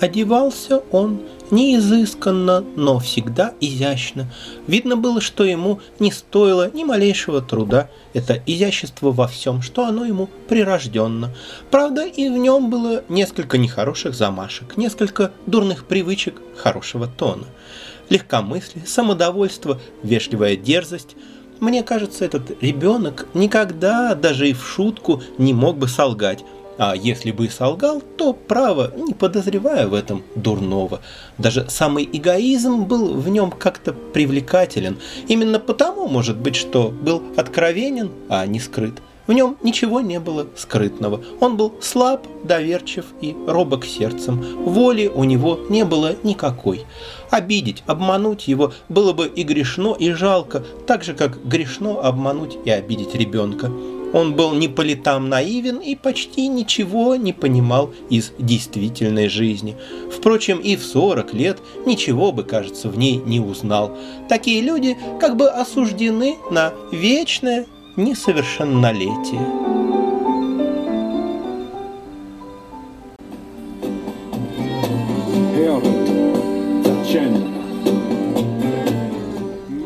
Одевался он не изысканно, но всегда изящно. Видно было, что ему не стоило ни малейшего труда это изящество во всем, что оно ему прирожденно. Правда, и в нем было несколько нехороших замашек, несколько дурных привычек хорошего тона. Легкомыслие, самодовольство, вежливая дерзость – мне кажется, этот ребенок никогда, даже и в шутку, не мог бы солгать. А если бы и солгал, то, право, не подозревая в этом дурного. Даже самый эгоизм был в нем как-то привлекателен. Именно потому, может быть, что был откровенен, а не скрыт. В нем ничего не было скрытного. Он был слаб, доверчив и робок сердцем. Воли у него не было никакой. Обидеть, обмануть его было бы и грешно, и жалко, так же, как грешно обмануть и обидеть ребенка. Он был не по летам наивен и почти ничего не понимал из действительной жизни. Впрочем, и в 40 лет ничего бы, кажется, в ней не узнал. Такие люди как бы осуждены на вечное несовершеннолетие.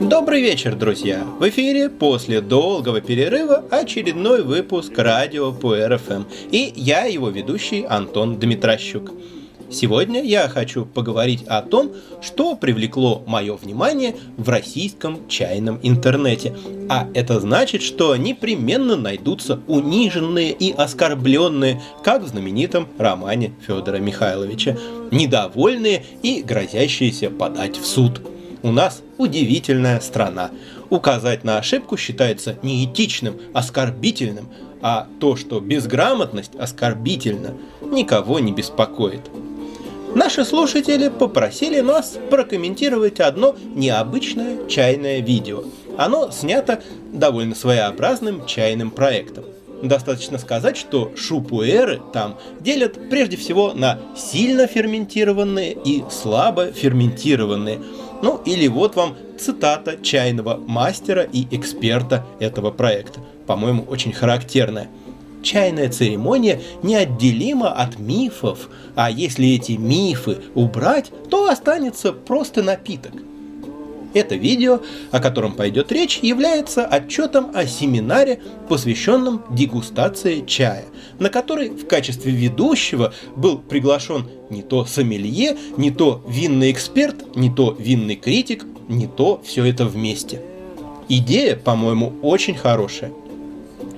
Добрый вечер, друзья! В эфире после долгого перерыва очередной выпуск радио по РФМ. И я его ведущий Антон Дмитрощук. Сегодня я хочу поговорить о том, что привлекло мое внимание в российском чайном интернете. А это значит, что непременно найдутся униженные и оскорбленные, как в знаменитом романе Федора Михайловича, недовольные и грозящиеся подать в суд – у нас удивительная страна. Указать на ошибку считается неэтичным, оскорбительным, а то, что безграмотность оскорбительна, никого не беспокоит. Наши слушатели попросили нас прокомментировать одно необычное чайное видео. Оно снято довольно своеобразным чайным проектом. Достаточно сказать, что шупуэры там делят прежде всего на сильно ферментированные и слабо ферментированные – ну или вот вам цитата чайного мастера и эксперта этого проекта, по-моему, очень характерная. Чайная церемония неотделима от мифов, а если эти мифы убрать, то останется просто напиток – это видео, о котором пойдет речь, является отчетом о семинаре, посвященном дегустации чая, на который в качестве ведущего был приглашен не то сомелье, не то винный эксперт, не то винный критик, не то все это вместе. Идея, по-моему, очень хорошая.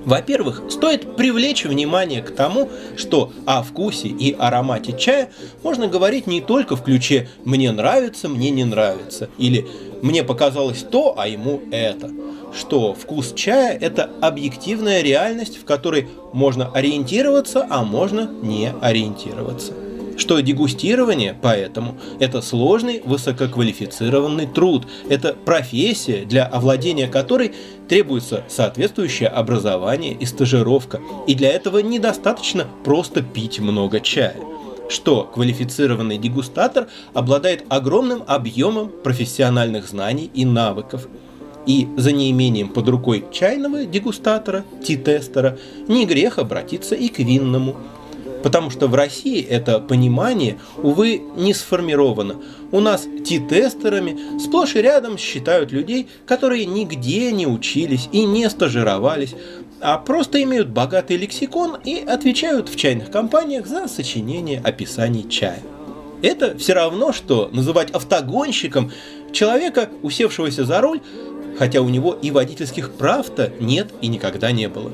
Во-первых, стоит привлечь внимание к тому, что о вкусе и аромате чая можно говорить не только в ключе «мне нравится», «мне не нравится» или «мне показалось то, а ему это», что вкус чая – это объективная реальность, в которой можно ориентироваться, а можно не ориентироваться. Что дегустирование поэтому – это сложный высококвалифицированный труд, это профессия, для овладения которой требуется соответствующее образование и стажировка, и для этого недостаточно просто пить много чая что квалифицированный дегустатор обладает огромным объемом профессиональных знаний и навыков. И за неимением под рукой чайного дегустатора, ти-тестера, не грех обратиться и к винному – Потому что в России это понимание, увы, не сформировано. У нас ти-тестерами сплошь и рядом считают людей, которые нигде не учились и не стажировались, а просто имеют богатый лексикон и отвечают в чайных компаниях за сочинение описаний чая. Это все равно, что называть автогонщиком человека, усевшегося за руль, хотя у него и водительских прав-то нет и никогда не было.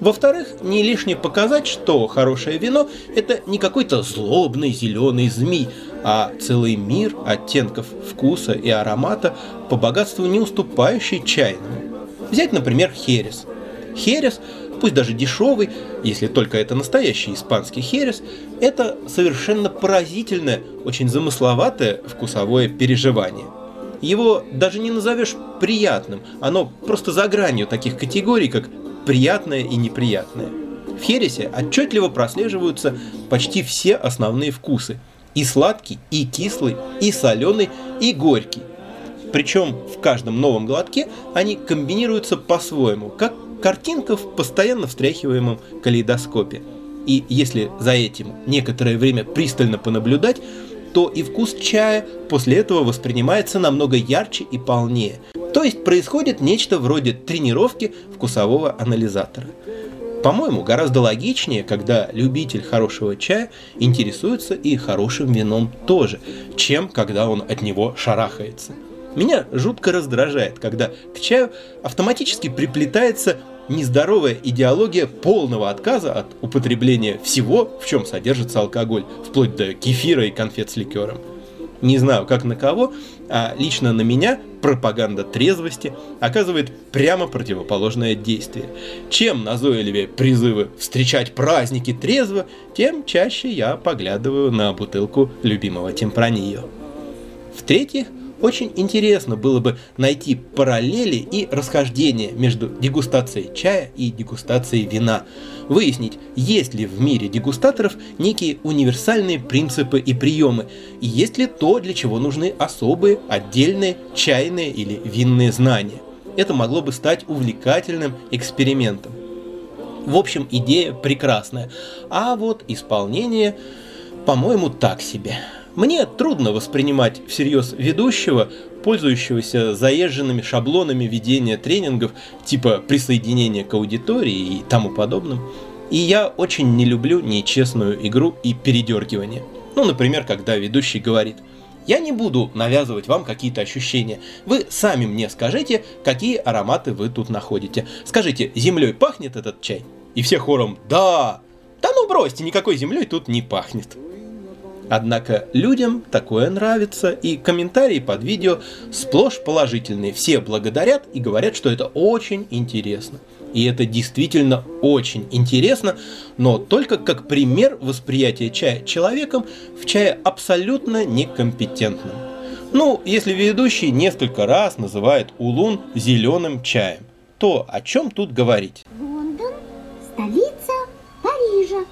Во-вторых, не лишне показать, что хорошее вино – это не какой-то злобный зеленый змей, а целый мир оттенков вкуса и аромата по богатству не уступающий чайному. Взять, например, херес. Херес, пусть даже дешевый, если только это настоящий испанский херес, это совершенно поразительное, очень замысловатое вкусовое переживание – его даже не назовешь приятным, оно просто за гранью таких категорий, как приятное и неприятное. В хересе отчетливо прослеживаются почти все основные вкусы. И сладкий, и кислый, и соленый, и горький. Причем в каждом новом глотке они комбинируются по-своему, как картинка в постоянно встряхиваемом калейдоскопе. И если за этим некоторое время пристально понаблюдать, то и вкус чая после этого воспринимается намного ярче и полнее. То есть происходит нечто вроде тренировки вкусового анализатора. По-моему, гораздо логичнее, когда любитель хорошего чая интересуется и хорошим вином тоже, чем когда он от него шарахается. Меня жутко раздражает, когда к чаю автоматически приплетается нездоровая идеология полного отказа от употребления всего, в чем содержится алкоголь, вплоть до кефира и конфет с ликером. Не знаю, как на кого, а лично на меня пропаганда трезвости оказывает прямо противоположное действие. Чем назойливее призывы встречать праздники трезво, тем чаще я поглядываю на бутылку любимого темпранио. В-третьих, очень интересно было бы найти параллели и расхождения между дегустацией чая и дегустацией вина. Выяснить, есть ли в мире дегустаторов некие универсальные принципы и приемы, и есть ли то, для чего нужны особые, отдельные чайные или винные знания. Это могло бы стать увлекательным экспериментом. В общем, идея прекрасная, а вот исполнение, по-моему, так себе. Мне трудно воспринимать всерьез ведущего, пользующегося заезженными шаблонами ведения тренингов, типа присоединения к аудитории и тому подобным. И я очень не люблю нечестную игру и передергивание. Ну, например, когда ведущий говорит «Я не буду навязывать вам какие-то ощущения. Вы сами мне скажите, какие ароматы вы тут находите. Скажите, землей пахнет этот чай?» И все хором «Да!» Да ну бросьте, никакой землей тут не пахнет. Однако людям такое нравится, и комментарии под видео сплошь положительные. Все благодарят и говорят, что это очень интересно. И это действительно очень интересно, но только как пример восприятия чая человеком в чае абсолютно некомпетентным. Ну, если ведущий несколько раз называет улун зеленым чаем, то о чем тут говорить? Лондон – столица Парижа,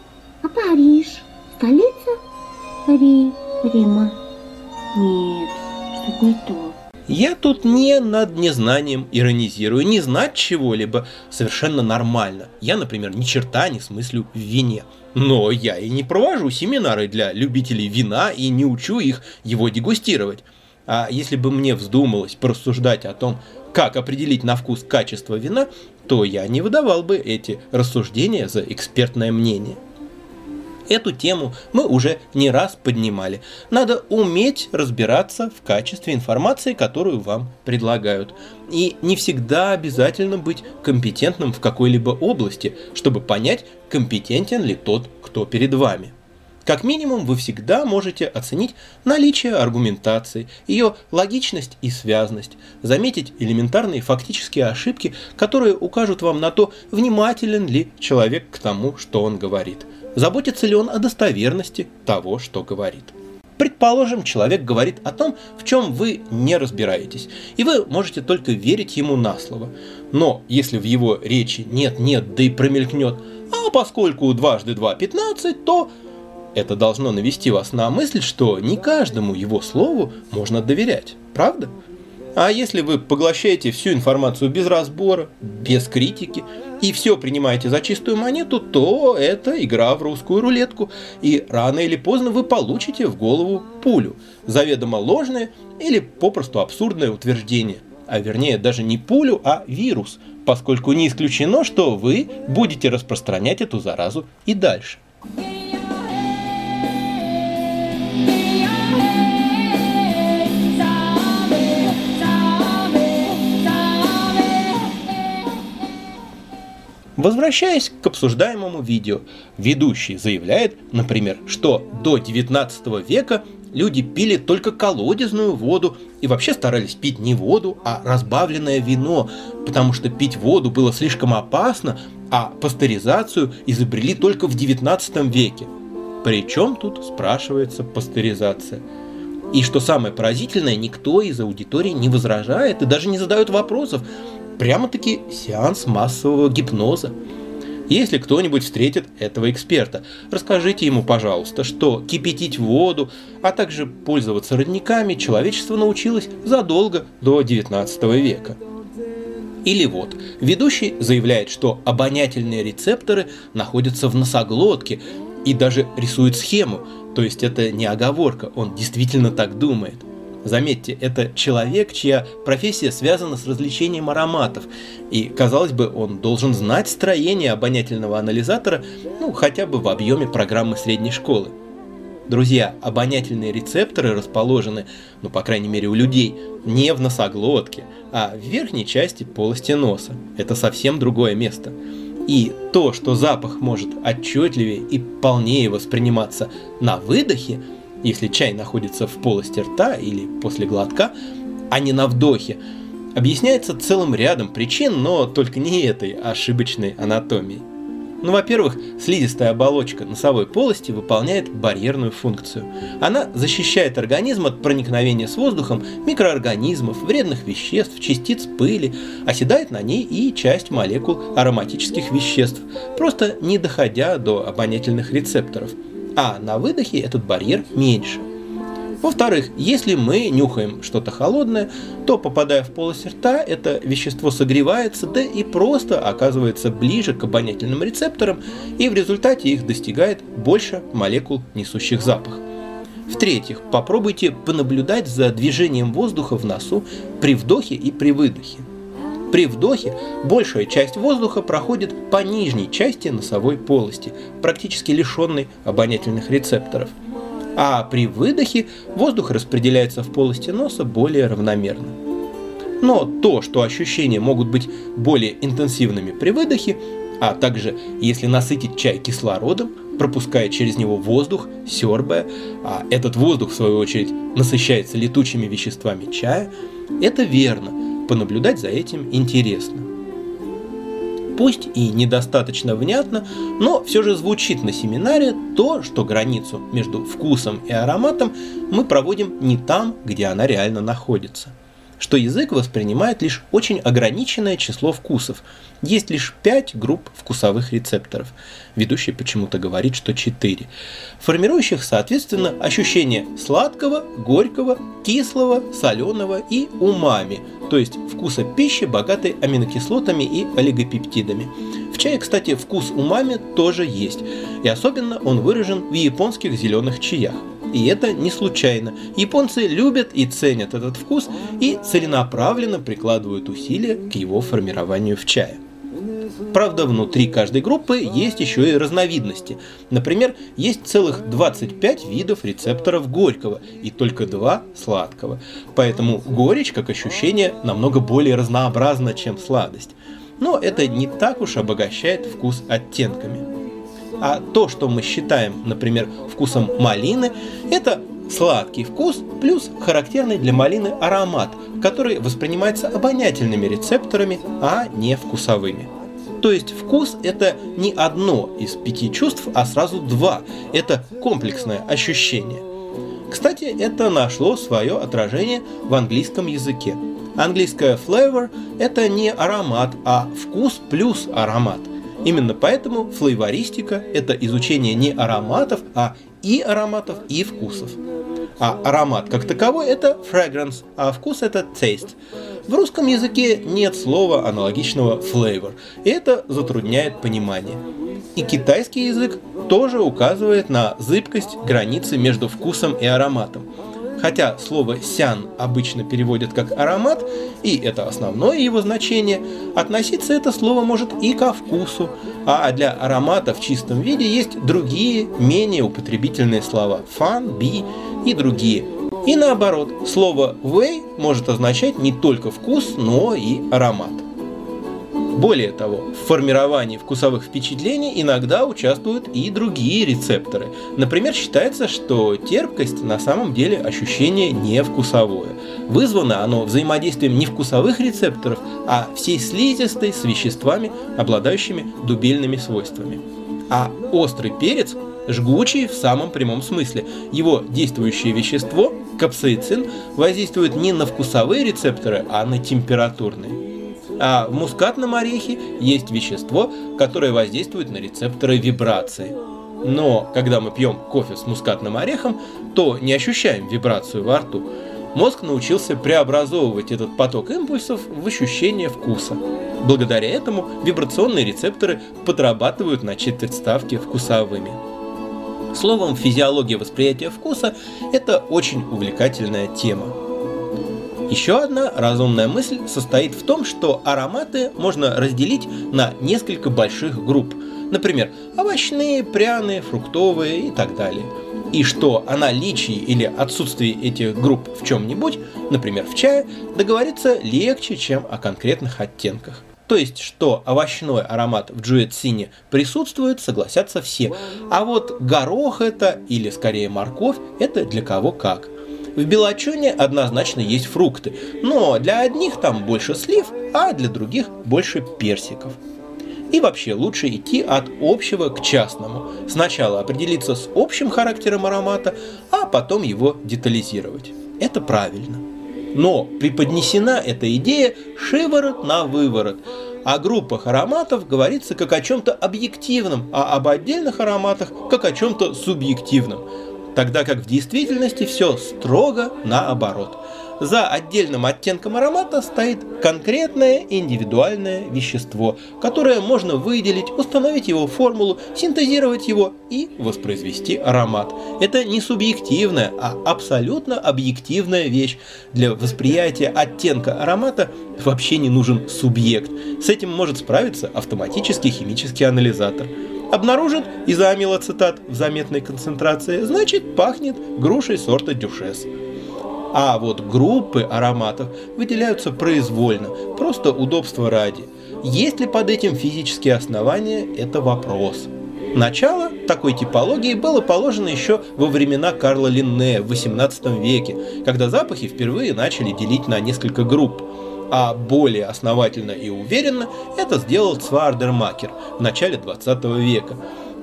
а Париж – столица Ри... Рима. Нет, что-то не то. Я тут не над незнанием иронизирую. Не знать чего-либо совершенно нормально. Я, например, ни черта не смыслю в вине. Но я и не провожу семинары для любителей вина и не учу их его дегустировать. А если бы мне вздумалось порассуждать о том, как определить на вкус качество вина, то я не выдавал бы эти рассуждения за экспертное мнение. Эту тему мы уже не раз поднимали. Надо уметь разбираться в качестве информации, которую вам предлагают. И не всегда обязательно быть компетентным в какой-либо области, чтобы понять, компетентен ли тот, кто перед вами. Как минимум, вы всегда можете оценить наличие аргументации, ее логичность и связность, заметить элементарные фактические ошибки, которые укажут вам на то, внимателен ли человек к тому, что он говорит – Заботится ли он о достоверности того, что говорит? Предположим, человек говорит о том, в чем вы не разбираетесь, и вы можете только верить ему на слово. Но если в его речи нет-нет, да и промелькнет, а поскольку дважды два пятнадцать, то это должно навести вас на мысль, что не каждому его слову можно доверять. Правда? А если вы поглощаете всю информацию без разбора, без критики, и все принимаете за чистую монету, то это игра в русскую рулетку, и рано или поздно вы получите в голову пулю, заведомо ложное или попросту абсурдное утверждение, а вернее даже не пулю, а вирус, поскольку не исключено, что вы будете распространять эту заразу и дальше. Возвращаясь к обсуждаемому видео, ведущий заявляет, например, что до 19 века люди пили только колодезную воду и вообще старались пить не воду, а разбавленное вино, потому что пить воду было слишком опасно, а пастеризацию изобрели только в 19 веке. Причем тут спрашивается пастеризация? И что самое поразительное, никто из аудитории не возражает и даже не задает вопросов, прямо-таки сеанс массового гипноза. Если кто-нибудь встретит этого эксперта, расскажите ему, пожалуйста, что кипятить воду, а также пользоваться родниками человечество научилось задолго до 19 века. Или вот, ведущий заявляет, что обонятельные рецепторы находятся в носоглотке и даже рисует схему, то есть это не оговорка, он действительно так думает. Заметьте, это человек, чья профессия связана с развлечением ароматов, и, казалось бы, он должен знать строение обонятельного анализатора, ну, хотя бы в объеме программы средней школы. Друзья, обонятельные рецепторы расположены, ну, по крайней мере, у людей, не в носоглотке, а в верхней части полости носа. Это совсем другое место. И то, что запах может отчетливее и полнее восприниматься на выдохе, если чай находится в полости рта или после глотка, а не на вдохе, объясняется целым рядом причин, но только не этой ошибочной анатомией. Ну, во-первых, слизистая оболочка носовой полости выполняет барьерную функцию. Она защищает организм от проникновения с воздухом микроорганизмов, вредных веществ, частиц пыли, оседает на ней и часть молекул ароматических веществ, просто не доходя до обонятельных рецепторов. А на выдохе этот барьер меньше. Во-вторых, если мы нюхаем что-то холодное, то попадая в полость рта, это вещество согревается, да и просто оказывается ближе к обонятельным рецепторам, и в результате их достигает больше молекул, несущих запах. В-третьих, попробуйте понаблюдать за движением воздуха в носу при вдохе и при выдохе. При вдохе большая часть воздуха проходит по нижней части носовой полости, практически лишенной обонятельных рецепторов – а при выдохе воздух распределяется в полости носа более равномерно. Но то, что ощущения могут быть более интенсивными при выдохе, а также если насытить чай кислородом, пропуская через него воздух, сербая, а этот воздух в свою очередь насыщается летучими веществами чая, это верно, понаблюдать за этим интересно. Пусть и недостаточно внятно, но все же звучит на семинаре то, что границу между вкусом и ароматом мы проводим не там, где она реально находится что язык воспринимает лишь очень ограниченное число вкусов. Есть лишь 5 групп вкусовых рецепторов. Ведущий почему-то говорит, что 4. Формирующих, соответственно, ощущение сладкого, горького, кислого, соленого и умами, то есть вкуса пищи, богатой аминокислотами и олигопептидами. В чае, кстати, вкус умами тоже есть, и особенно он выражен в японских зеленых чаях. И это не случайно. Японцы любят и ценят этот вкус и целенаправленно прикладывают усилия к его формированию в чае. Правда, внутри каждой группы есть еще и разновидности. Например, есть целых 25 видов рецепторов горького и только два сладкого. Поэтому горечь, как ощущение, намного более разнообразна, чем сладость. Но это не так уж обогащает вкус оттенками. А то, что мы считаем, например, вкусом малины, это сладкий вкус плюс характерный для малины аромат, который воспринимается обонятельными рецепторами, а не вкусовыми. То есть вкус – это не одно из пяти чувств, а сразу два. Это комплексное ощущение. Кстати, это нашло свое отражение в английском языке. Английское flavor – это не аромат, а вкус плюс аромат – Именно поэтому флейвористика – это изучение не ароматов, а и ароматов, и вкусов. А аромат как таковой – это fragrance, а вкус – это taste. В русском языке нет слова аналогичного flavor, и это затрудняет понимание. И китайский язык тоже указывает на зыбкость границы между вкусом и ароматом. Хотя слово «сян» обычно переводят как «аромат», и это основное его значение, относиться это слово может и ко вкусу, а для аромата в чистом виде есть другие, менее употребительные слова «фан», «би» и другие. И наоборот, слово «вэй» может означать не только вкус, но и аромат. Более того, в формировании вкусовых впечатлений иногда участвуют и другие рецепторы. Например, считается, что терпкость на самом деле ощущение не вкусовое. Вызвано оно взаимодействием не вкусовых рецепторов, а всей слизистой с веществами, обладающими дубельными свойствами. А острый перец жгучий в самом прямом смысле. Его действующее вещество, капсаицин, воздействует не на вкусовые рецепторы, а на температурные. А в мускатном орехе есть вещество, которое воздействует на рецепторы вибрации. Но когда мы пьем кофе с мускатным орехом, то не ощущаем вибрацию во рту. мозг научился преобразовывать этот поток импульсов в ощущение вкуса. Благодаря этому вибрационные рецепторы подрабатывают на четверть ставки вкусовыми. Словом, физиология восприятия вкуса – это очень увлекательная тема. Еще одна разумная мысль состоит в том, что ароматы можно разделить на несколько больших групп. Например, овощные, пряные, фруктовые и так далее. И что о наличии или отсутствии этих групп в чем-нибудь, например, в чае, договориться легче, чем о конкретных оттенках. То есть, что овощной аромат в джуэцине присутствует, согласятся все. А вот горох это, или скорее морковь, это для кого как. В белочоне однозначно есть фрукты, но для одних там больше слив, а для других больше персиков. И вообще лучше идти от общего к частному. Сначала определиться с общим характером аромата, а потом его детализировать. Это правильно. Но преподнесена эта идея шиворот на выворот. О группах ароматов говорится как о чем-то объективном, а об отдельных ароматах как о чем-то субъективном. Тогда как в действительности все строго наоборот. За отдельным оттенком аромата стоит конкретное индивидуальное вещество, которое можно выделить, установить его формулу, синтезировать его и воспроизвести аромат. Это не субъективная, а абсолютно объективная вещь. Для восприятия оттенка аромата вообще не нужен субъект. С этим может справиться автоматический химический анализатор. Обнаружит изоамилоцитат в заметной концентрации, значит пахнет грушей сорта дюшес. А вот группы ароматов выделяются произвольно, просто удобство ради. Есть ли под этим физические основания – это вопрос. Начало такой типологии было положено еще во времена Карла Линнея в XVIII веке, когда запахи впервые начали делить на несколько групп. А более основательно и уверенно это сделал Цвардермакер в начале 20 века.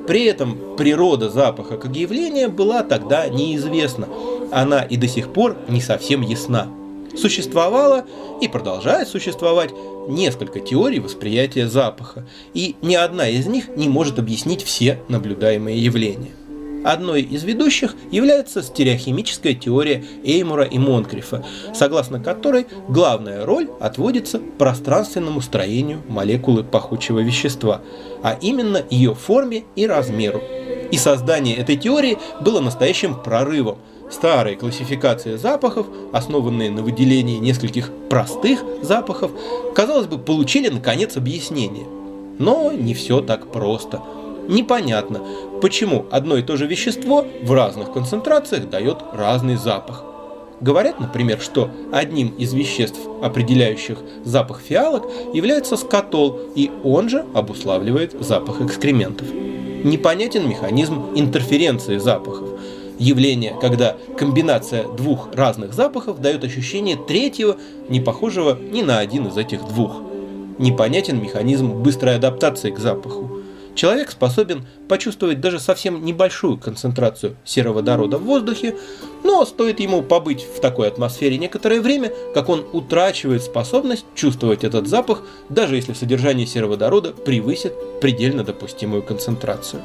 При этом природа запаха как явления была тогда неизвестна, она и до сих пор не совсем ясна. Существовало и продолжает существовать несколько теорий восприятия запаха, и ни одна из них не может объяснить все наблюдаемые явления. Одной из ведущих является стереохимическая теория Эймура и Монкрифа, согласно которой главная роль отводится пространственному строению молекулы пахучего вещества, а именно ее форме и размеру. И создание этой теории было настоящим прорывом – Старые классификации запахов, основанные на выделении нескольких простых запахов, казалось бы, получили наконец объяснение. Но не все так просто. Непонятно, почему одно и то же вещество в разных концентрациях дает разный запах. Говорят, например, что одним из веществ, определяющих запах фиалок, является скотол, и он же обуславливает запах экскрементов. Непонятен механизм интерференции запахов явление, когда комбинация двух разных запахов дает ощущение третьего, не похожего ни на один из этих двух. Непонятен механизм быстрой адаптации к запаху. Человек способен почувствовать даже совсем небольшую концентрацию сероводорода в воздухе, но стоит ему побыть в такой атмосфере некоторое время, как он утрачивает способность чувствовать этот запах, даже если содержание сероводорода превысит предельно допустимую концентрацию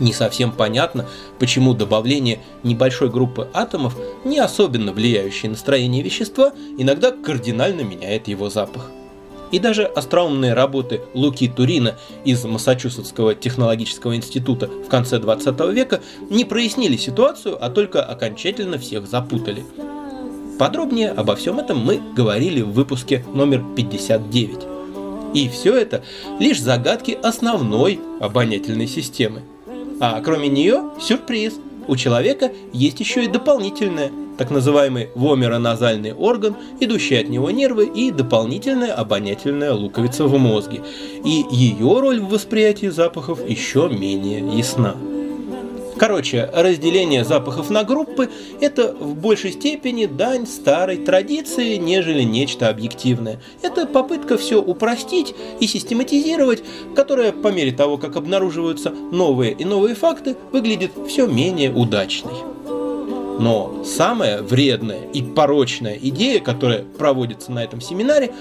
не совсем понятно, почему добавление небольшой группы атомов, не особенно влияющей на строение вещества, иногда кардинально меняет его запах. И даже остроумные работы Луки Турина из Массачусетского технологического института в конце 20 века не прояснили ситуацию, а только окончательно всех запутали. Подробнее обо всем этом мы говорили в выпуске номер 59. И все это лишь загадки основной обонятельной системы. А кроме нее, сюрприз. У человека есть еще и дополнительное, так называемый вомероназальный орган, идущий от него нервы и дополнительная обонятельная луковица в мозге. И ее роль в восприятии запахов еще менее ясна. Короче, разделение запахов на группы – это в большей степени дань старой традиции, нежели нечто объективное. Это попытка все упростить и систематизировать, которая по мере того, как обнаруживаются новые и новые факты, выглядит все менее удачной. Но самая вредная и порочная идея, которая проводится на этом семинаре,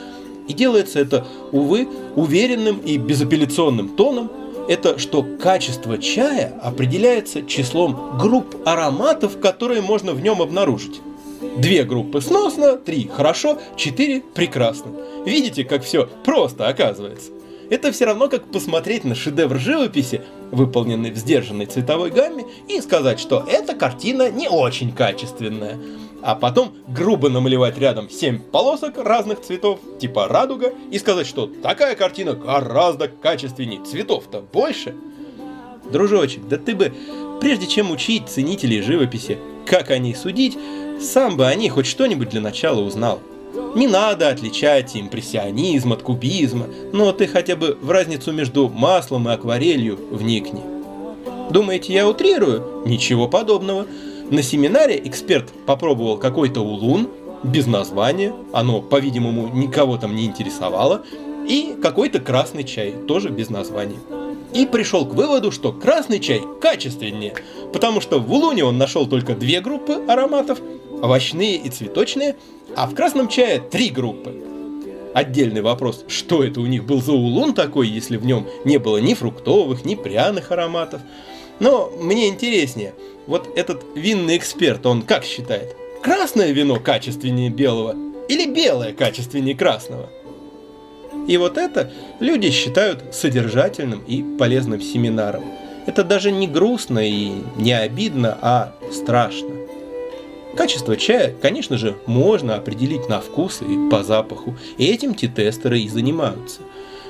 и делается это, увы, уверенным и безапелляционным тоном – это что качество чая определяется числом групп ароматов, которые можно в нем обнаружить. Две группы сносно, три хорошо, четыре прекрасно. Видите, как все просто оказывается. Это все равно, как посмотреть на шедевр живописи, выполненный в сдержанной цветовой гамме, и сказать, что эта картина не очень качественная. А потом грубо намалевать рядом 7 полосок разных цветов, типа радуга, и сказать, что такая картина гораздо качественнее, цветов-то больше. Дружочек, да ты бы, прежде чем учить ценителей живописи, как о ней судить, сам бы о ней хоть что-нибудь для начала узнал. Не надо отличать импрессионизм от кубизма, но ты хотя бы в разницу между маслом и акварелью вникни. Думаете, я утрирую? Ничего подобного. На семинаре эксперт попробовал какой-то улун, без названия, оно, по-видимому, никого там не интересовало, и какой-то красный чай, тоже без названия. И пришел к выводу, что красный чай качественнее, потому что в улуне он нашел только две группы ароматов, овощные и цветочные, а в красном чае три группы. Отдельный вопрос, что это у них был за улун такой, если в нем не было ни фруктовых, ни пряных ароматов. Но мне интереснее, вот этот винный эксперт, он как считает? Красное вино качественнее белого или белое качественнее красного? И вот это люди считают содержательным и полезным семинаром. Это даже не грустно и не обидно, а страшно. Качество чая, конечно же, можно определить на вкус и по запаху, и этим те тестеры и занимаются.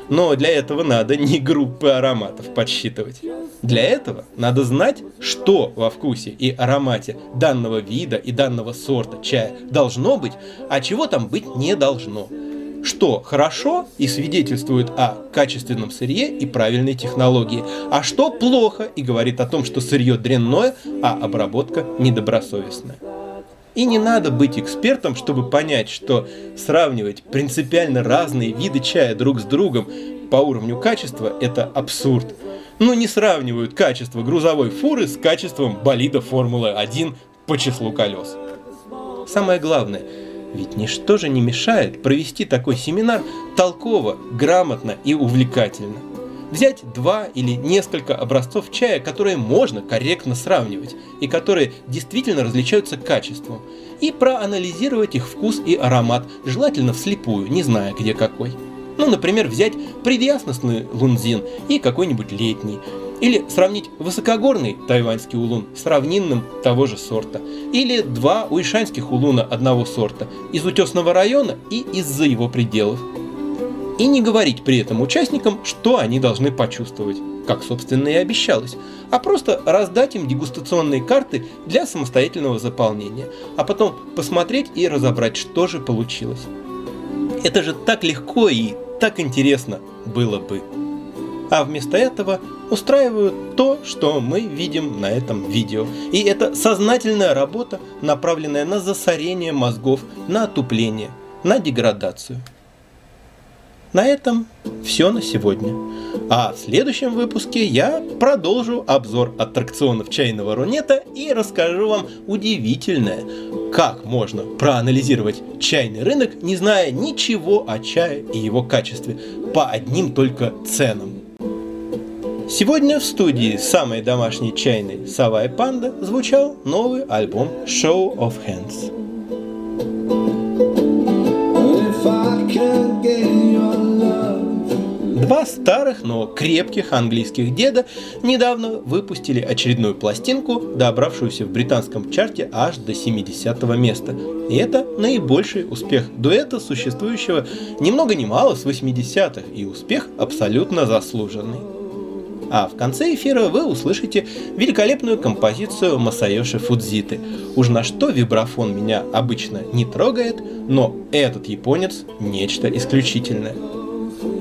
Но для этого надо не группы ароматов подсчитывать. Для этого надо знать, что во вкусе и аромате данного вида и данного сорта чая должно быть, а чего там быть не должно. Что хорошо и свидетельствует о качественном сырье и правильной технологии, а что плохо и говорит о том, что сырье дрянное, а обработка недобросовестная. И не надо быть экспертом, чтобы понять, что сравнивать принципиально разные виды чая друг с другом по уровню качества – это абсурд. Ну не сравнивают качество грузовой фуры с качеством болида Формулы-1 по числу колес. Самое главное, ведь ничто же не мешает провести такой семинар толково, грамотно и увлекательно взять два или несколько образцов чая, которые можно корректно сравнивать и которые действительно различаются качеством, и проанализировать их вкус и аромат, желательно вслепую, не зная где какой. Ну, например, взять предъясностный лунзин и какой-нибудь летний, или сравнить высокогорный тайваньский улун с равнинным того же сорта. Или два уишанских улуна одного сорта из утесного района и из-за его пределов и не говорить при этом участникам, что они должны почувствовать, как, собственно, и обещалось, а просто раздать им дегустационные карты для самостоятельного заполнения, а потом посмотреть и разобрать, что же получилось. Это же так легко и так интересно было бы. А вместо этого устраивают то, что мы видим на этом видео. И это сознательная работа, направленная на засорение мозгов, на отупление, на деградацию. На этом все на сегодня. А в следующем выпуске я продолжу обзор аттракционов чайного рунета и расскажу вам удивительное, как можно проанализировать чайный рынок, не зная ничего о чае и его качестве, по одним только ценам. Сегодня в студии самой домашней чайной «Сова и панда» звучал новый альбом «Show of Hands». Два старых, но крепких английских деда недавно выпустили очередную пластинку, добравшуюся в британском чарте аж до 70 места. И это наибольший успех дуэта, существующего ни много ни мало с 80-х, и успех абсолютно заслуженный. А в конце эфира вы услышите великолепную композицию Масайоши Фудзиты. Уж на что вибрафон меня обычно не трогает, но этот японец нечто исключительное.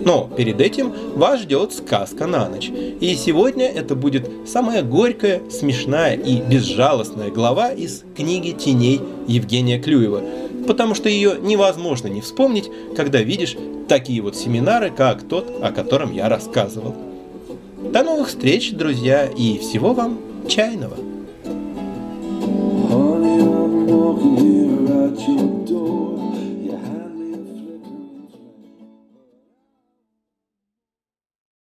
Но перед этим вас ждет сказка на ночь. И сегодня это будет самая горькая, смешная и безжалостная глава из книги «Теней» Евгения Клюева. Потому что ее невозможно не вспомнить, когда видишь такие вот семинары, как тот, о котором я рассказывал. До новых встреч, друзья, и всего вам чайного! Honey,